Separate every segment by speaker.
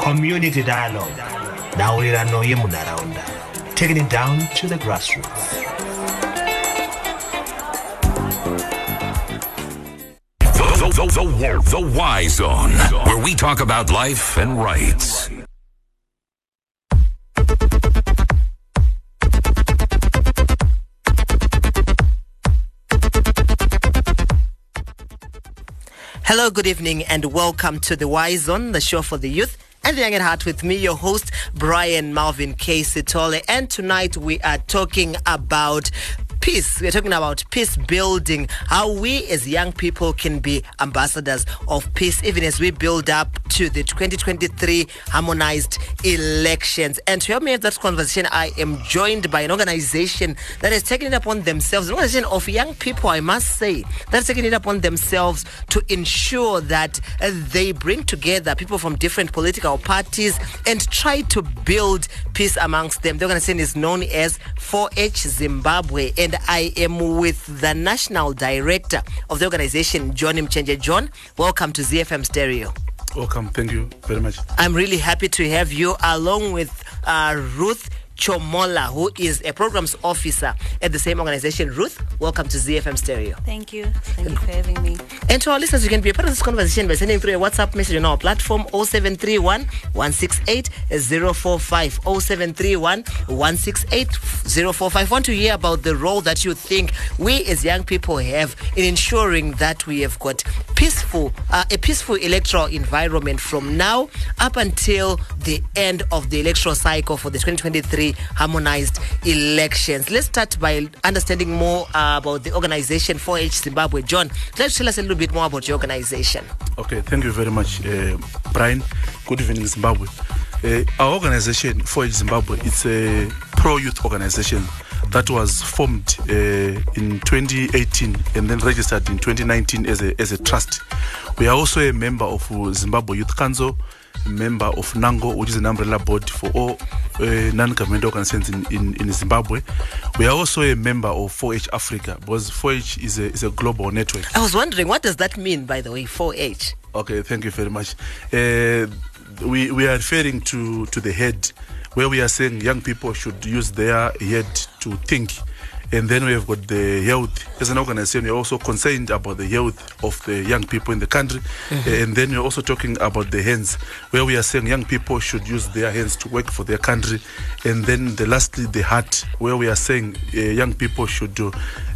Speaker 1: community dialogue. Mawirirano yemunharaunda taking it down to the grassroots.
Speaker 2: The, the, the, the, the Y Zone, where we talk about life and rights.
Speaker 3: Hello, good evening, and welcome to the Y Zone, the show for the youth and the young at heart with me, your host, Brian Malvin K. Sitole. And tonight we are talking about peace. We're talking about peace building, how we as young people can be ambassadors of peace, even as we build up to the 2023 harmonized elections. And to help me have that conversation, I am joined by an organization that has taken it upon themselves, an organization of young people, I must say, that's taken it upon themselves to ensure that they bring together people from different political parties and try to build peace amongst them. The organization is known as 4H Zimbabwe. And I am with the national director of the organization, John Mchenje. John, welcome to ZFM Stereo.
Speaker 4: Welcome. Thank you very much.
Speaker 3: I'm really happy to have you along with uh, Ruth Chomola, who is a programs officer at the same organization. Ruth, welcome to ZFM Stereo.
Speaker 5: Thank you. Thank you for having me.
Speaker 3: And to our listeners, you can be a part of this conversation by sending through a WhatsApp message on our platform 0731 168 045. 0731 168 045. I want to hear about the role that you think we as young people have in ensuring that we have got peaceful, uh, a peaceful electoral environment from now up until the end of the electoral cycle for the 2023 harmonized elections. Let's start by understanding more uh, about the organization 4H Zimbabwe. John, let's tell us a little bit more about your organization.
Speaker 4: Okay, thank you very much, uh, Brian. Good evening, Zimbabwe. Uh, our organization, 4H Zimbabwe, it's a pro-youth organization that was formed uh, in 2018 and then registered in 2019 as a, as a trust. We are also a member of Zimbabwe Youth Council, member of NANGO, which is an umbrella board for all uh, non-government organizations in, in, in Zimbabwe. We are also a member of 4H Africa because 4H is a, is a global network.
Speaker 3: I was wondering, what does that mean, by the way, 4H?
Speaker 4: Okay, thank you very much. Uh, we, we are referring to, to the head, where we are saying young people should use their head to think. And then we have got the youth. As an organization, we're also concerned about the youth of the young people in the country. Mm-hmm. And then we're also talking about the hands, where we are saying young people should use their hands to work for their country. And then the lastly, the heart, where we are saying uh, young people should uh,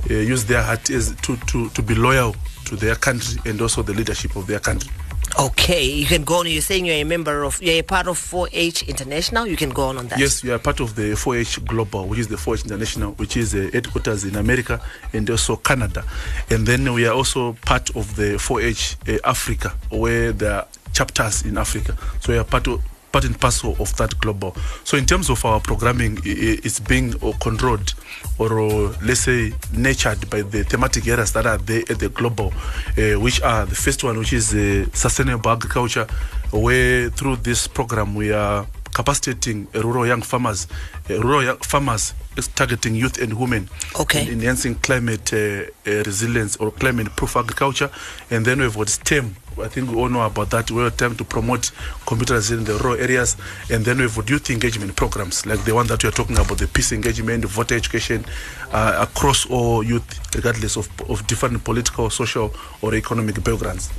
Speaker 4: use their heart to, to, to be loyal to their country and also the leadership of their country.
Speaker 3: Okay, you can go on. You're saying you're a member of, you're a part of 4H International. You can go on on that.
Speaker 4: Yes, we are part of the 4H Global, which is the 4H International, which is uh, headquarters in America and also Canada. And then we are also part of the 4H uh, Africa, where there are chapters in Africa. So we are part of part and parcel of that global. So in terms of our programming, it's being controlled or let's say nurtured by the thematic areas that are there at the global, uh, which are the first one, which is uh, sustainable agriculture, where through this program we are capacitating rural young farmers, uh, rural young farmers is targeting youth and women,
Speaker 3: Okay.
Speaker 4: in enhancing climate uh, uh, resilience or climate-proof agriculture, and then we've got STEM. I think we all know about that. We're trying to promote computers in the rural areas, and then we've youth engagement programs like the one that we are talking about, the peace engagement, voter education, uh, across all youth, regardless of, of different political, social, or economic backgrounds.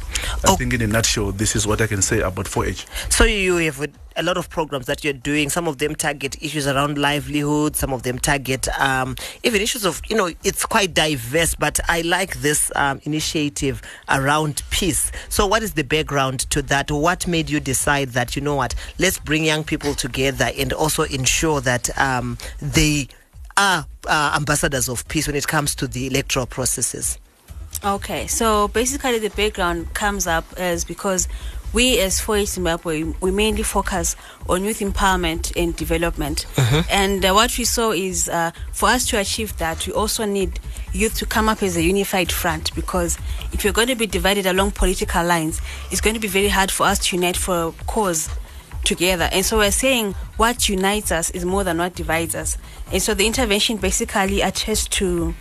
Speaker 4: I
Speaker 3: Oh.
Speaker 4: think, in a nutshell, this is what I can say about 4H.
Speaker 3: So you have a- lot of programs that you're doing. Some of them target issues around livelihood. Some of them target um, even issues of you know it's quite diverse. But I like this um, initiative around peace. So what is the background to that? What made you decide that you know what? Let's bring young people together and also ensure that um, they are uh, ambassadors of peace when it comes to the electoral processes.
Speaker 5: Okay, so basically the background comes up as because we as 4H Zimbabwe, we mainly focus on youth empowerment and development. And uh, what we saw is uh, for us to achieve that, we also need youth to come up as a unified front because if you're going to be divided along political lines, it's going to be very hard for us to unite for a cause together. And so we're saying what unites us is more than what divides us. And so the intervention basically attests to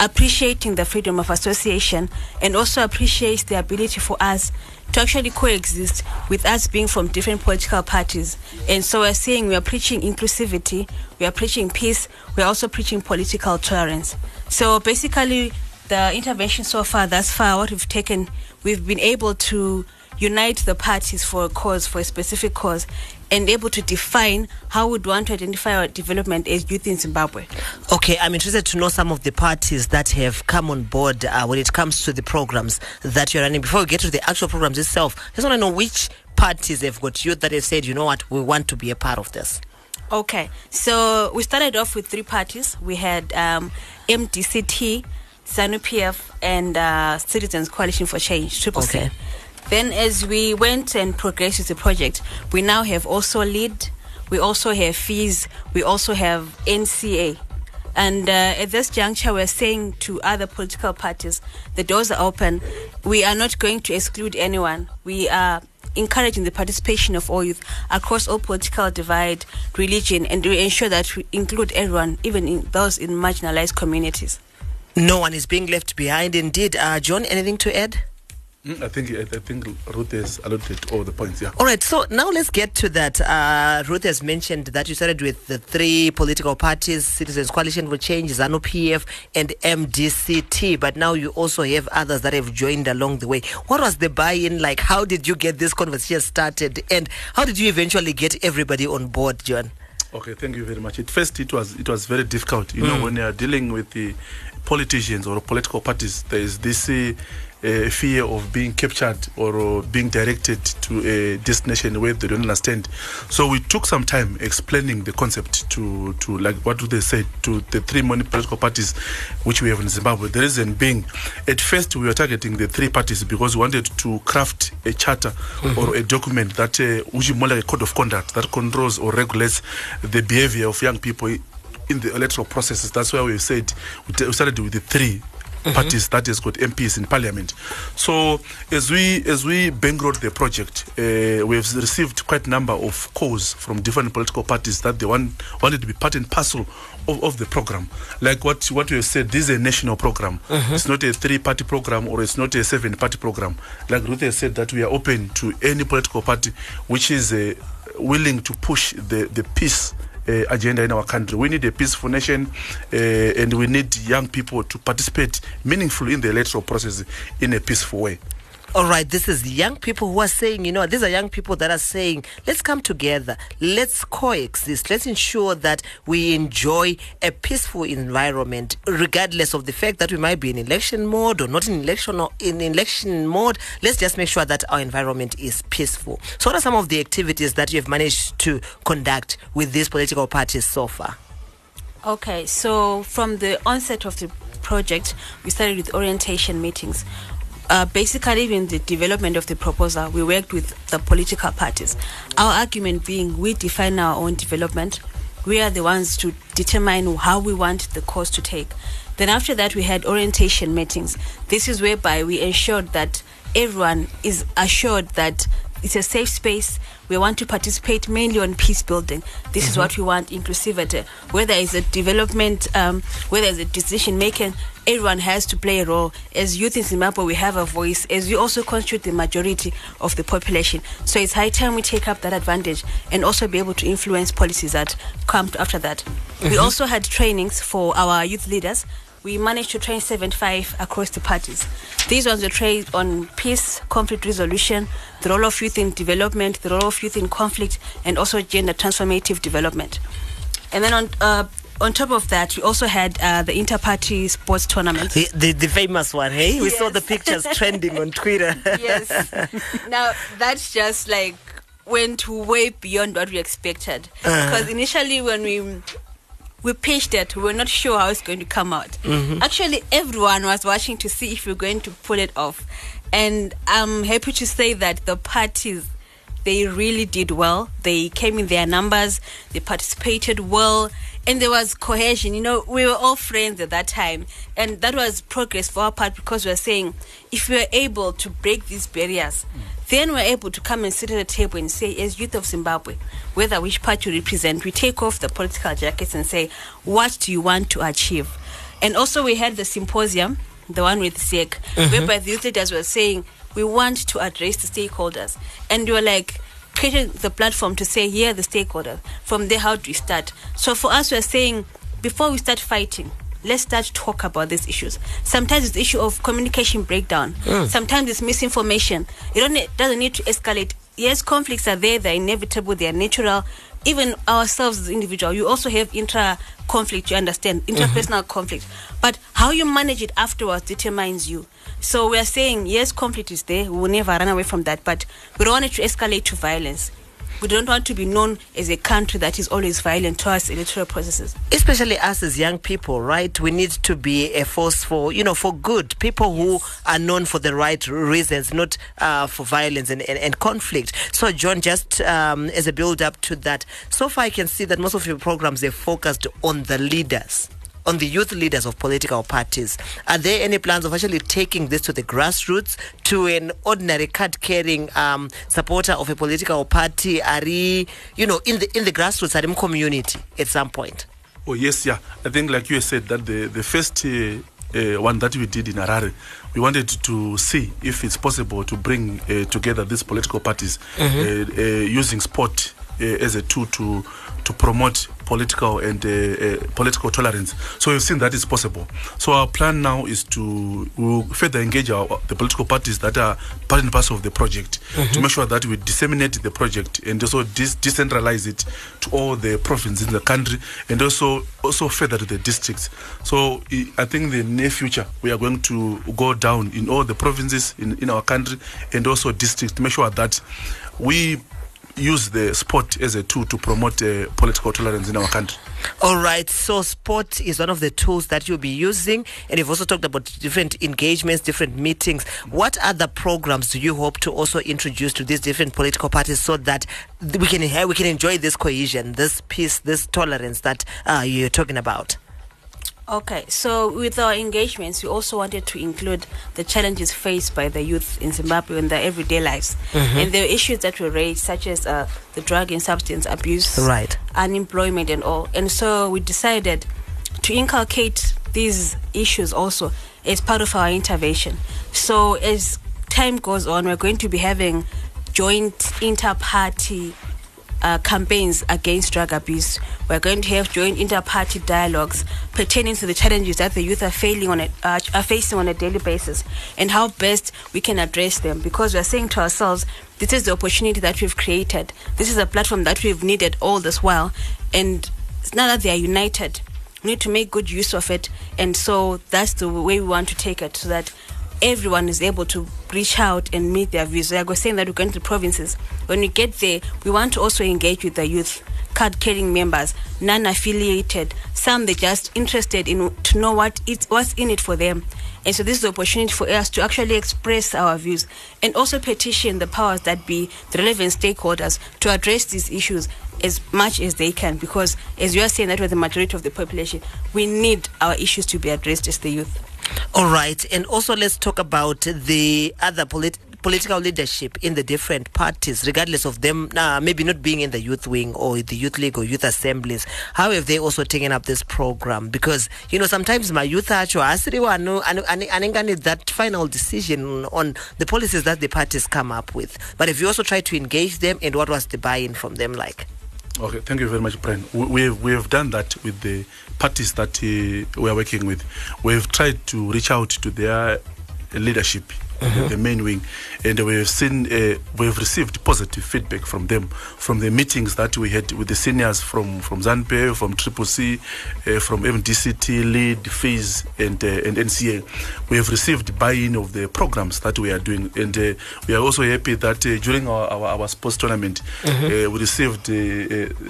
Speaker 5: appreciating the freedom of association and also appreciates the ability for us to actually coexist with us being from different political parties. And so we're saying we are preaching inclusivity, we are preaching peace, we're also preaching political tolerance. So basically, the intervention so far, thus far, what we've taken, we've been able to unite the parties for a cause, for a specific cause, and able to define how we'd want to identify our development as youth in Zimbabwe.
Speaker 3: Okay, I'm interested to know some of the parties that have come on board uh, when it comes to the programs that you're running. Before we get to the actual programs itself, I just want to know which parties have got youth that have said, you know what, we want to be a part of this.
Speaker 5: Okay, so we started off with three parties. We had um, MDCT, ZANU PF, and uh, Citizens Coalition for Change, Triple
Speaker 3: Okay.
Speaker 5: C. Then, as we went and progressed with the project, we now have also LEAD, we also have FEEZ, we also have NCA. And uh, at this juncture, we're saying to other political parties, the doors are open. We are not going to exclude anyone. We are encouraging the participation of all youth across all political divide, religion, and we ensure that we include everyone, even in those in marginalized communities.
Speaker 3: No one is being left behind. Indeed, uh, John, anything to add?
Speaker 4: Mm, I think I, think Ruth has alluded to all the points. Yeah.
Speaker 3: All right, so now let's get to that. Uh, Ruth has mentioned that you started with the three political parties Citizens Coalition for Change, ZANU PF, and MDCT, but now you also have others that have joined along the way. What was the buy in like? How did you get this conversation started? And how did you eventually get everybody on board, John?
Speaker 4: Okay, thank you very much. At first, it was it was very difficult. You know, when you are dealing with the politicians or political parties, there is this uh, uh, fear of being captured or uh, being directed to a destination where they don't understand. So we took some time explaining the concept to to like what do they say to the three main political parties which we have in Zimbabwe. The reason being, at first we were targeting the three parties because we wanted to craft a charter or a document that uh, which is more like a code of conduct that controls or regulates the behavior of young people in the electoral processes. That's why we said we, started with the 3 parties that has got MPs in parliament. So as we as we bankrolled the project, uh, we have received quite a number of calls from different political parties that they want wanted to be part and parcel of, of the program. Like what what have said, this is a national program. It's not a three party program or it's not a seven party program. Like Ruth has said that we are open to any political party which is uh, willing to push the the peace agenda in our country. We need a peaceful nation, uh, and we need young people to participate meaningfully in the electoral process in a peaceful way.
Speaker 3: All right, this is young people who are saying, you know, these are young people that are saying, let's come together, let's coexist, let's ensure that we enjoy a peaceful environment, regardless of the fact that we might be in election mode or not in election or in election mode. Let's just make sure that our environment is peaceful. So, what are some of the activities that you have managed to conduct with these political parties so far?
Speaker 5: Okay, so from the onset of the project, we started with orientation meetings. Uh, basically, in the development of the proposal, we worked with the political parties. Our argument being we define our own development, we are the ones to determine how we want the course to take. Then, after that, we had orientation meetings. This is whereby we ensured that everyone is assured that it's a safe space. We want to participate mainly on peace building. This is what we want inclusivity. Whether it's a development, um, whether it's a decision making, everyone has to play a role. As youth in Zimbabwe, we have a voice, as we also constitute the majority of the population. So it's high time we take up that advantage and also be able to influence policies that come after that. We also had trainings for our youth leaders we managed to train 75 across the parties. These ones were trained on peace, conflict resolution, the role of youth in development, the role of youth in conflict, and also gender transformative development. And then on uh, on top of that, we also had uh, the inter-party sports tournament.
Speaker 3: The, the, the famous one, hey? We saw the pictures trending on Twitter.
Speaker 5: yes. now that's just like went way beyond what we expected. Because initially when we we pitched it, we were not sure how it's going to come out. Actually, everyone was watching to see if we are going to pull it off, and I'm happy to say that the parties they really did well. They came in their numbers, they participated well, and there was cohesion. You know, we were all friends at that time, and that was progress for our part because we were saying if we are able to break these barriers, then we're able to come and sit at a table and say, as youth of Zimbabwe, whether which party you represent, we take off the political jackets and say, what do you want to achieve? And also we had the symposium, the one with ZEC, mm-hmm. whereby the youth leaders were saying we want to address the stakeholders, and we were like creating the platform to say here are the stakeholders. From there, how do we start? So for us, we're saying before we start fighting. Let's start talk about these issues. Sometimes it's the issue of communication breakdown. Hmm. Sometimes it's misinformation. It don't it doesn't need to escalate. Yes, conflicts are there. They're inevitable. They are natural. Even ourselves as individual, you also have intra conflict. You understand mm-hmm. interpersonal conflict, but how you manage it afterwards determines you. So we are saying yes, conflict is there. We will never run away from that, but we don't want it to escalate to violence. We don't want to be known as a country that is always violent towards electoral processes.
Speaker 3: especially us as young people, right? We need to be a force for, you know, for good. People who are known for the right reasons, not uh, for violence and, and, and conflict. So, John, just um, as a build up to that, so far I can see that most of your programs are focused on the leaders. On the youth leaders of political parties, are there any plans of actually taking this to the grassroots, to an ordinary card-carrying um, supporter of a political party? Are he, you know, in the in the grassroots, are community at some point?
Speaker 4: Oh yes, yeah. I think like you said that the the first uh, uh, one that we did in Harare, we wanted to see if it's possible to bring uh, together these political parties uh, uh, using sport as a tool to to promote political and uh, uh, political tolerance. So we've seen that is possible. So our plan now is to we'll further engage our, the political parties that are part and parcel of the project to make sure that we disseminate the project and also dis- decentralize it to all the provinces in the country and also also further to the districts. So I I think the near future we are going to go down in all the provinces in, in our country and also districts to make sure that we use the sport as a tool to promote uh, political tolerance in our country.
Speaker 3: All right, so sport is one of the tools that you'll be using, and you've also talked about different engagements, different meetings. What other programs do you hope to also introduce to these different political parties so that we can we can enjoy this cohesion, this peace, this tolerance that uh, you're talking about?
Speaker 5: Okay, so with our engagements, we also wanted to include the challenges faced by the youth in Zimbabwe in their everyday lives. And the issues that were raised, such as uh, the drug and substance abuse,
Speaker 3: Right.
Speaker 5: unemployment, and all. And so we decided to inculcate these issues also as part of our intervention. So as time goes on, we're going to be having joint inter-party uh, campaigns against drug abuse. We're going to have joint inter-party dialogues pertaining to the challenges that the youth are on a, uh, are facing on a daily basis, and how best we can address them. Because we're saying to ourselves, this is the opportunity that we've created. This is a platform that we've needed all this while, and now that they are united, we need to make good use of it. And so that's the way we want to take it, so that everyone is able to reach out and meet their views. Like we're saying that we're going to the provinces. When we get there, we want to also engage with the youth, card carrying members, non affiliated, some they're just interested in to know what it's what's in it for them. And so this is the opportunity for us to actually express our views and also petition the powers that be, the relevant stakeholders, to address these issues as much as they can. Because as you are saying that we're the majority of the population, we need our issues to be addressed as the youth.
Speaker 3: All right, and also let's talk about the other polit- political leadership in the different parties, regardless of them uh, maybe not being in the youth wing or the youth league or youth assemblies. How have they also taken up this program? Because you know sometimes my youth actually need that final decision on the policies that the parties come up with. But if you also try to engage them, and what was the buy-in from them like?
Speaker 4: Okay, thank you very much, Brian. We, we, have, we have done that with the parties that uh, we are working with. We've tried to reach out to their leadership, the, the main wing, and we have seen, uh, we have received positive feedback from them, from the meetings that we had with the seniors from from ZANU PF, from Triple C, uh, from MDCT, Lead, Phase, and uh, and NCA. We have received buy-in of the programs that we are doing, and uh, we are also happy that uh, during our, our, our sports tournament, uh, we received uh,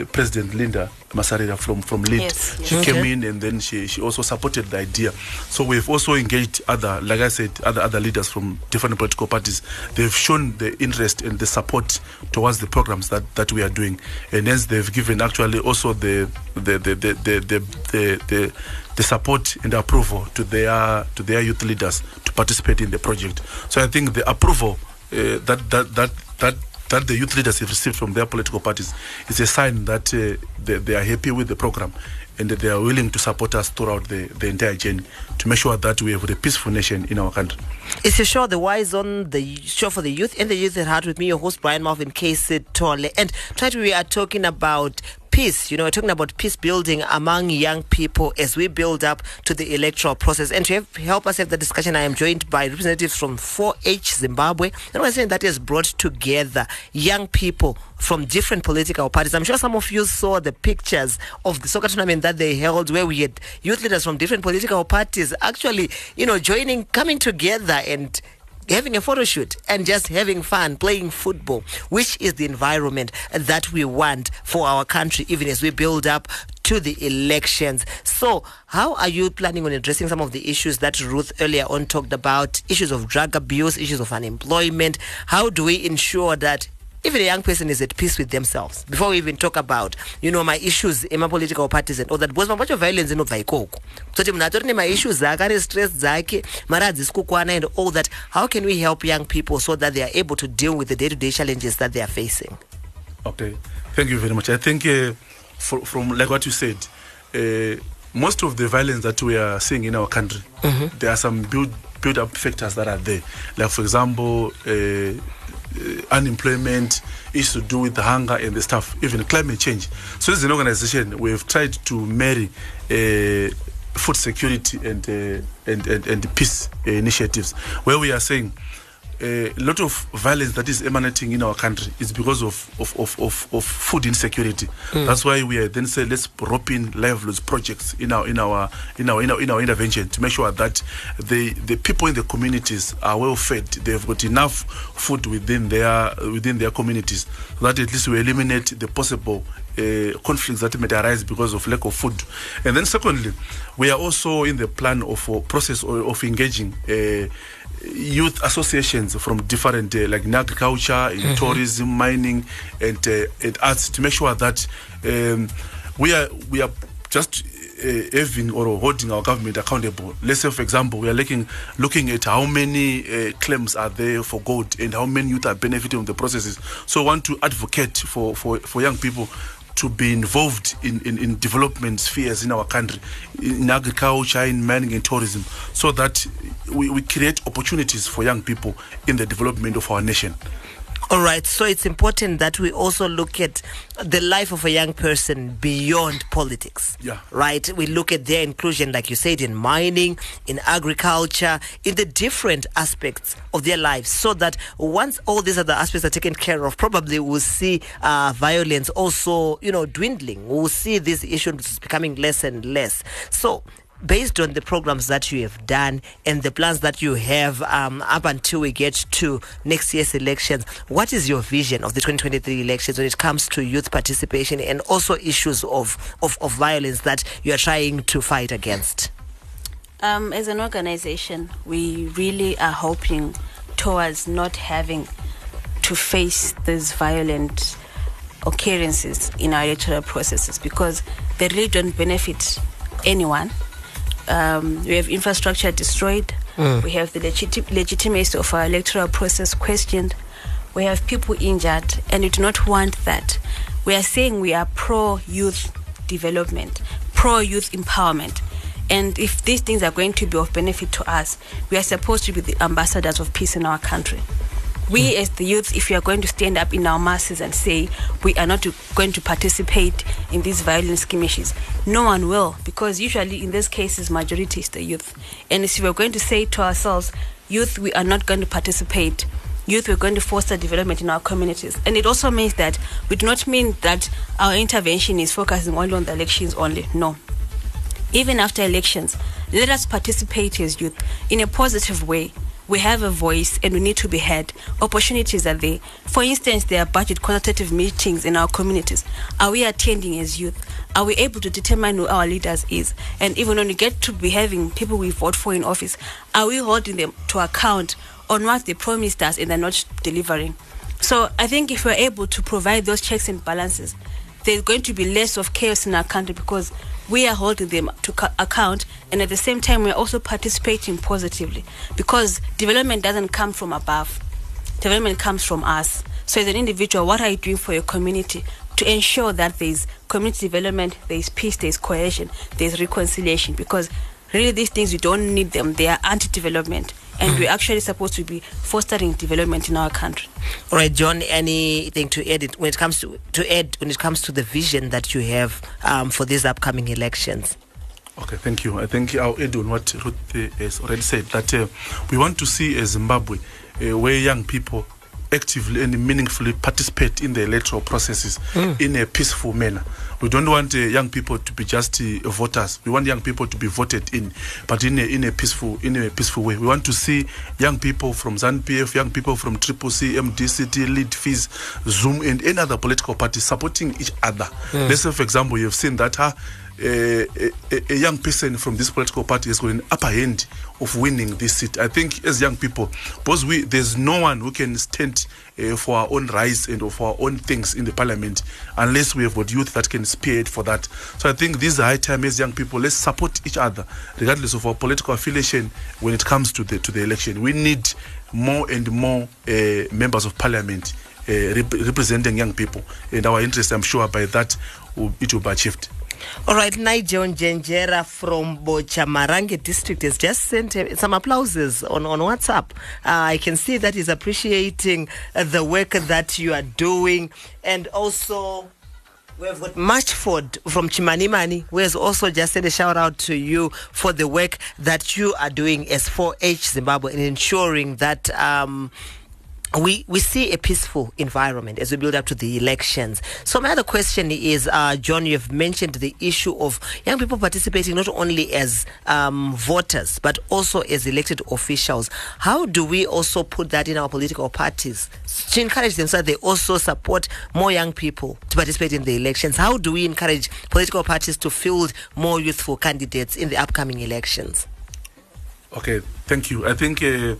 Speaker 4: uh, President Linda Masarira from from Lead.
Speaker 5: Yes, yes.
Speaker 4: She
Speaker 3: Okay.
Speaker 4: came in and then she she also supported the idea. So we've also engaged other, like I said, other other leaders different political parties. They've shown the interest and the support towards the programs that, that we are doing, and hence they've given actually also the the the the the the, the, the the support and approval to their to their youth leaders to participate in the project. So I think the approval uh, that that that that that the youth leaders have received from their political parties is a sign that uh, they, they are happy with the program and that they are willing to support us throughout the, the entire journey to make sure that we have a peaceful nation in our country.
Speaker 3: It's your show, The Y Zone the show for the youth and the youth at heart with me, your host Brian Marvin Casey Tole. And tonight we are talking about peace. You know, we're talking about peace building among young people as we build up to the electoral process. And to have, help us have the discussion, I am joined by representatives from 4H Zimbabwe. And we're saying that has brought together young people from different political parties. I'm sure some of you saw the pictures of the soccer tournament that they held where we had youth leaders from different political parties actually, you know, joining, coming together and having a photo shoot and just having fun playing football, which is the environment that we want for our country, even as we build up to the elections. So, how are you planning on addressing some of the issues that Ruth earlier on talked about? Issues of drug abuse, issues of unemployment. How do we ensure that even a young person is at peace with themselves. Before we even talk about you know my issues in my political parties and all that because acho violence inobva ikoko kutoti munhu atori nemaissues ake ane stress dzake mari hadzisi kukwana and all that how can we help young people so that they are able to deal with the day-to-day challenges that they are facing?
Speaker 4: Okay, thank you very much. I think uh, for, from like what you said, uh, most of the violence that we are seeing in our country, there are some build build up factors that are there. Like for example, uh, unemployment is to do with hunger and the stuff, even climate change. So as an organization, we have tried to marry. Uh, food security and, uh, and, and and peace uh, initiatives where we are saying a lot of violence that is emanating in our country is because of of, of, of, of food insecurity. That's why we are then say let's rope in livelihoods projects in our in our in our in our, in our intervention to make sure that the the people in the communities are well fed. They've got enough food within their within their communities so that at least we eliminate the possible uh, conflicts that may arise because of lack of food. And then secondly, we are also in the plan of uh, process of, of engaging uh, youth associations from different uh, like in agriculture in tourism mining and uh, and arts to make sure that um, we are we are just uh, having or holding our government accountable. Let's say for example we are looking looking at how many uh, claims are there for gold and how many youth are benefiting from the processes. So we want to advocate for for, for young people to be involved in, in, in development spheres in our country, in agriculture, in mining and tourism, so that we, we create opportunities for young people in the development of our nation.
Speaker 3: All right, so it's important that we also look at the life of a young person beyond politics.
Speaker 4: Yeah.
Speaker 3: Right? We look at their inclusion, like you said, in mining, in agriculture, in the different aspects of their lives, so that once all these other aspects are taken care of, probably we'll see uh, violence also, you know, dwindling. We'll see these issues becoming less and less. So, based on the programs that you have done and the plans that you have um, up until we get to next year's elections, what is your vision of the 2023 elections when it comes to youth participation and also issues of, of, of violence that you are trying to fight against?
Speaker 5: Um, as an organization, we really are hoping towards not having to face these violent occurrences in our electoral processes because they really don't benefit anyone. Um, we have infrastructure destroyed. We have the legiti- legitimacy of our electoral process questioned. We have people injured, and we do not want that. We are saying we are pro youth development, pro youth empowerment. And if these things are going to be of benefit to us, we are supposed to be the ambassadors of peace in our country. We, as the youth, if we are going to stand up in our masses and say we are not going to participate in these violent skirmishes, no one will, because usually in these cases, majority is the youth. And if we are going to say to ourselves, youth, we are not going to participate, youth, we're going to foster development in our communities. And it also means that we do not mean that our intervention is focusing only on the elections only. No even after elections, let us participate as youth in a positive way. We have a voice and we need to be heard. Opportunities are there. For instance, there are budget consultative meetings in our communities. Are we attending as youth? Are we able to determine who our leaders is? And even when we get to be having people we vote for in office, are we holding them to account on what they promised us and they're not delivering? So I think if we're able to provide those checks and balances, there's going to be less of chaos in our country because we are holding them to ca- account and at the same time we're also participating positively because development doesn't come from above development comes from us. So as an individual, what are you doing for your community to ensure that there's community development, there's peace, there's cohesion, there's reconciliation? Because really these things we don't need them. They are anti-development. And we're actually supposed to be fostering development in our country.
Speaker 3: All right, John. Anything to add it when it comes to to add when it comes to the vision that you have um, for these upcoming elections?
Speaker 4: Okay, thank you. I think I'll add on what Ruth uh, has already said that uh, we want to see a Zimbabwe uh, where young people actively and meaningfully participate in the electoral processes in a peaceful manner. We don't want uh, young people to be just uh, voters. We want young people to be voted in, but in a, in a peaceful in a peaceful way. We want to see young people from ZANU-PF, young people from Triple C, MDCT, Lead FEEZ, Zoom, and any other political party supporting each other. Let's say, for example, you've seen that. Huh, a, a, young person from this political party has got an upper hand of winning this seat. I think as young people, because we there's no one who can stand uh, for our own rights and for our own things in the parliament unless we have got youth that can spearhead for that. So I think this is high time as young people. Let's support each other, regardless of our political affiliation. When it comes to the to the election, we need more and more uh, members of parliament uh, rep- representing young people, and our interest. I'm sure by that will, it will be achieved.
Speaker 3: All right, Nigel Njenjera from Bochamarange district has just sent uh, some applauses on, on WhatsApp. Uh, I can see that he's appreciating uh, the work that you are doing. And also, we have got Marchford from Chimanimani, who has also just sent a shout out to you for the work that you are doing as 4H Zimbabwe in ensuring that. Um, we we see a peaceful environment as we build up to the elections. So my other question is, uh, John, you've mentioned the issue of young people participating not only as um, voters but also as elected officials. How do we also put that in our political parties to encourage them so that they also support more young people to participate in the elections? How do we encourage political parties to field more youthful candidates in the upcoming elections?
Speaker 4: Okay, thank you. I think uh,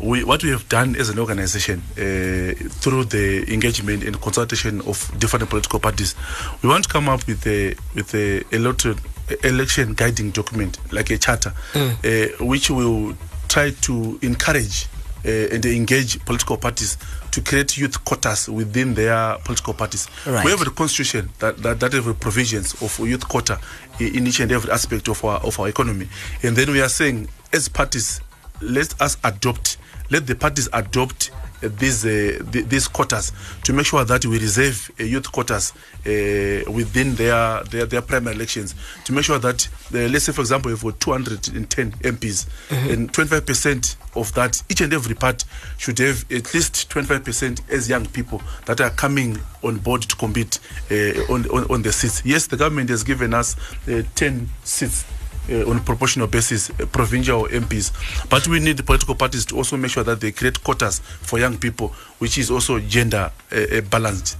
Speaker 4: we, what we have done as an organization uh, through the engagement and consultation of different political parties, we want to come up with a with a, of election guiding document like a charter, uh, which will try to encourage uh, and engage political parties to create youth quotas within their political parties.
Speaker 3: Right.
Speaker 4: We have a constitution that, that, that have provisions of youth quota in each and every aspect of our of our economy. And then we are saying as parties, let us adopt, let the parties adopt uh, these uh, th- these quotas to make sure that we reserve uh, youth quotas uh, within their, their their primary elections to make sure that uh, let's say for example if we're 210 MPs and 25 percent of that each and every part should have at least 25 percent as young people that are coming on board to compete uh, on, on on the seats. Yes the government has given us uh, 10 seats uh, on a proportional basis uh, provincial MPs. But we need the political parties to also make sure that they create quotas for young people, which is also gender uh, uh, balanced.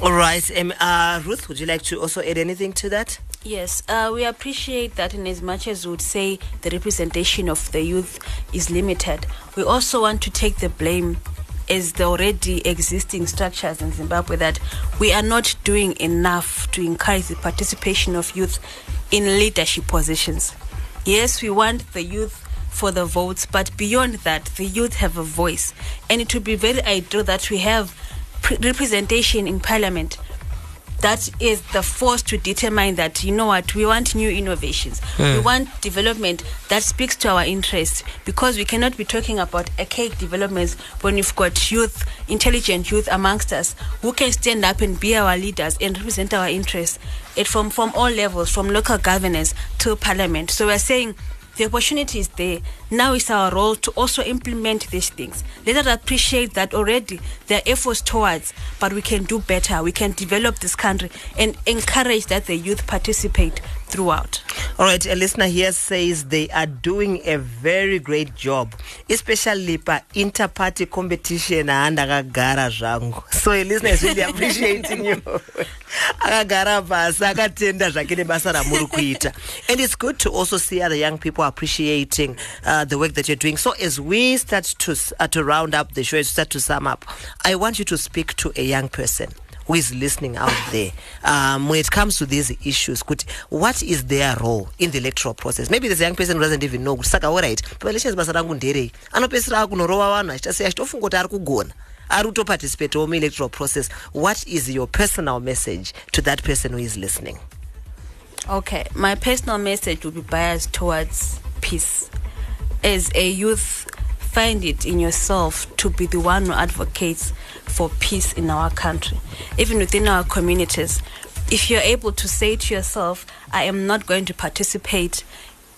Speaker 3: All right, um, uh, Ruth, would you like to also add anything to that?
Speaker 5: Yes, uh, we appreciate that in as much as we would say the representation of the youth is limited, we also want to take the blame as the already existing structures in Zimbabwe that we are not doing enough to encourage the participation of youth in leadership positions. Yes, we want the youth for the votes, but beyond that, the youth have a voice. And it would be very ideal that we have pre- representation in parliament that is the force to determine that you know what we want new innovations. We want development that speaks to our interests because we cannot be talking about archaic developments when we've got youth intelligent youth amongst us who can stand up and be our leaders and represent our interests it from from all levels from local governance to parliament. So we're saying the opportunity is there. Now it's our role to also implement these things. Let us appreciate that already there are efforts towards, but we can do better. We can develop this country and encourage that the youth participate throughout.
Speaker 3: All right, a listener here says they are doing a very great job, especially pa inter-party competition and akagara zvangu. So a listener is really appreciating you. akagara pasi akatenda zvake nebasa ramuri kuita. And it's good to also see other young people appreciating uh, the work that you're doing. So as we start to uh, to round up the show, as we start to sum up, I want you to speak to a young person who is listening out there um, when it comes to these issues kuti what is their role in the electoral process? Maybe there's a young person who doesn't even know. Saka alright paelections basa rangu nderei anopedzisira akunorowa vanhu achitasiya achitofunga kuti ari kugona. Ari kutoparticipatawo muelectoral process. What is your personal message to that person who is listening?
Speaker 5: Okay, my personal message will be biased towards peace. As a youth, find it in yourself to be the one who advocates for peace in our country, even within our communities. If you're able to say to yourself, I am not going to participate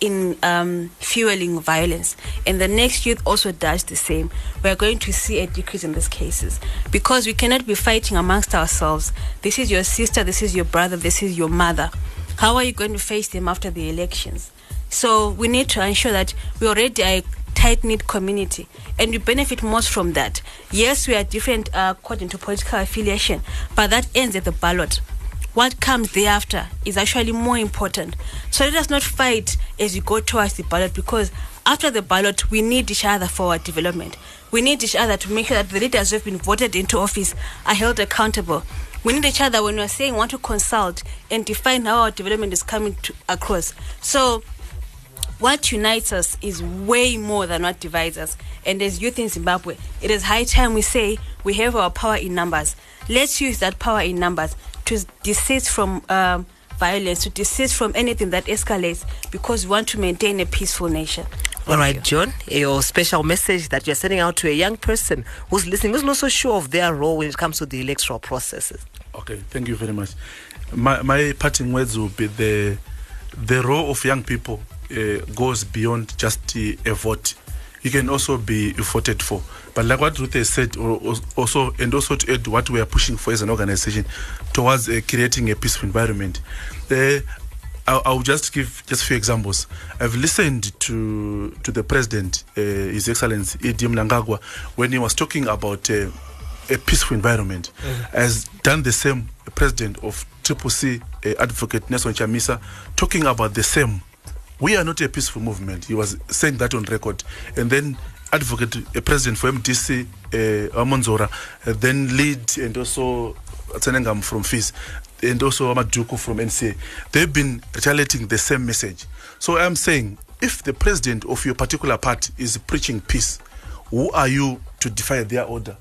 Speaker 5: in um, fueling violence, and the next youth also does the same, we're going to see a decrease in these cases because we cannot be fighting amongst ourselves. This is your sister, this is your brother, this is your mother. How are you going to face them after the elections? So we need to ensure that we already are tight knit community and we benefit most from that. Yes, we are different uh, according to political affiliation, but that ends at the ballot. What comes thereafter is actually more important. So let us not fight as we go towards the ballot because after the ballot, we need each other for our development. We need each other to make sure that the leaders who have been voted into office are held accountable. We need each other when we're saying we want to consult and define how our development is coming to, across. So what unites us is way more than what divides us. And as youth in Zimbabwe, it is high time we say we have our power in numbers. Let's use that power in numbers to desist from um, violence, to desist from anything that escalates, because we want to maintain a peaceful nation.
Speaker 3: All right, John, your special message that you're sending out to a young person who's listening, who's not so sure of their role when it comes to the electoral processes.
Speaker 4: Okay, thank you very much. My, my parting words will be the the role of young people goes beyond just uh, a vote. You can also be voted for. But like what Ruth has said, also and also to add what we are pushing for as an organization towards uh, creating a peaceful environment. Uh, I'll, just give just a few examples. I've listened to to the president, uh, His Excellency ED Mnangagwa, when he was talking about uh, a peaceful environment. Has done the same. The president of Triple C, uh, Advocate Nelson Chamisa, talking about the same. We are not a peaceful movement. He was saying that on record, and then advocate a president for MDC, uh, Amonzora, uh, then lead and also Tsenengam from FEEZ, and also Amaduku from NCA. They've been retaliating the same message. So I'm saying, if the president of your particular party is preaching peace, who are you to defy their order?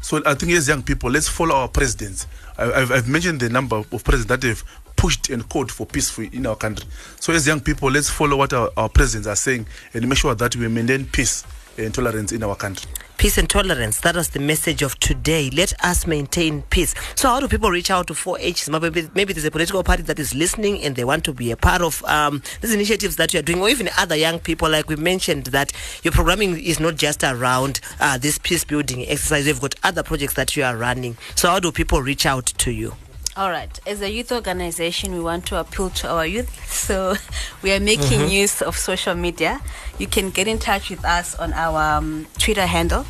Speaker 4: So I think as young people, let's follow our presidents. I, I've, I've mentioned the number of presidents that have pushed and called for peace in our country. So as young people, let's follow what our, our presidents are saying and make sure that we maintain peace and tolerance in our country.
Speaker 3: Peace and tolerance. That was the message of today. Let us maintain peace. So, how do people reach out to 4H? Maybe, maybe there's a political party that is listening and they want to be a part of um, these initiatives that you are doing, or even other young people. Like we mentioned, that your programming is not just around uh, this peace building exercise. You've got other projects that you are running. So, how do people reach out to you?
Speaker 5: All right. As a youth organization, we want to appeal to our youth. So we are making use of social media. You can get in touch with us on our um, Twitter handle.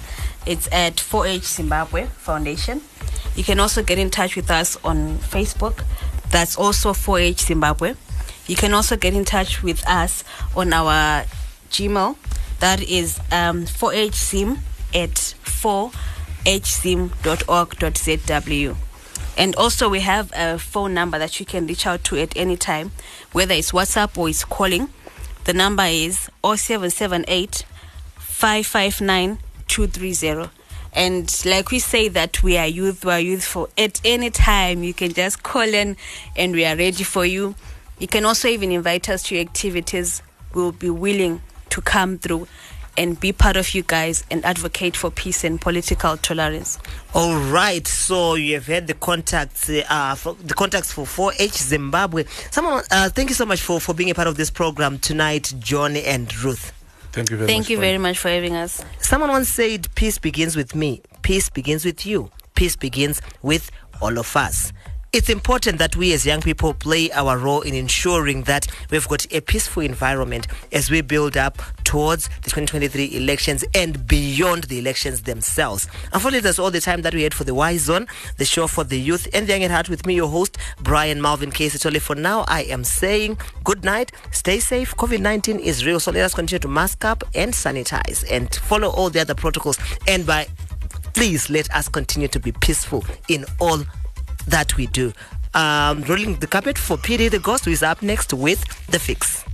Speaker 5: It's at 4H Zimbabwe Foundation. You can also get in touch with us on Facebook. That's also 4H Zimbabwe. You can also get in touch with us on our Gmail. That is um, 4hsim at 4hsim.org.zw. And also, we have a phone number that you can reach out to at any time, whether it's WhatsApp or it's calling. The number is 0778 559 230. And like we say that we are youth, we are youthful. At any time, you can just call in and we are ready for you. You can also even invite us to activities. We'll be willing to come through and be part of you guys and advocate for peace and political tolerance.
Speaker 3: All right, so you have had the contacts, uh, for, the contacts for 4H Zimbabwe. Someone, uh, thank you so much for, for being a part of this program tonight, Johnny and Ruth.
Speaker 4: Thank you very
Speaker 5: Thank
Speaker 4: much.
Speaker 5: you very much for having us.
Speaker 3: Someone once said, Peace begins with me, peace begins with you, peace begins with all of us. It's important that we as young people play our role in ensuring that we've got a peaceful environment as we build up towards the 2023 elections and beyond the elections themselves. Unfortunately, that's all the time that we had for the Y Zone, the show for the youth, and the young at heart with me, your host, Brian Malvin Casey For now, I am saying good night, stay safe. COVID 19 is real, so let us continue to mask up and sanitize and follow all the other protocols. And by please let us continue to be peaceful in all that we do. Um, rolling the carpet for PD the Ghost, who is up next with The Fix.